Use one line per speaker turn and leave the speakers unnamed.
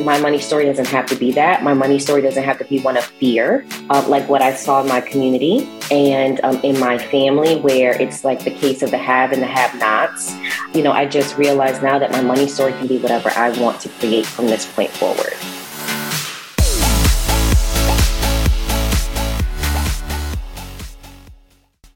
my money story doesn't have to be that. My money story doesn't have to be one of fear, uh, like what I saw in my community and um, in my family, where it's like the case of the have and the have nots. You know, I just realized now that my money story can be whatever I want to create from this point forward.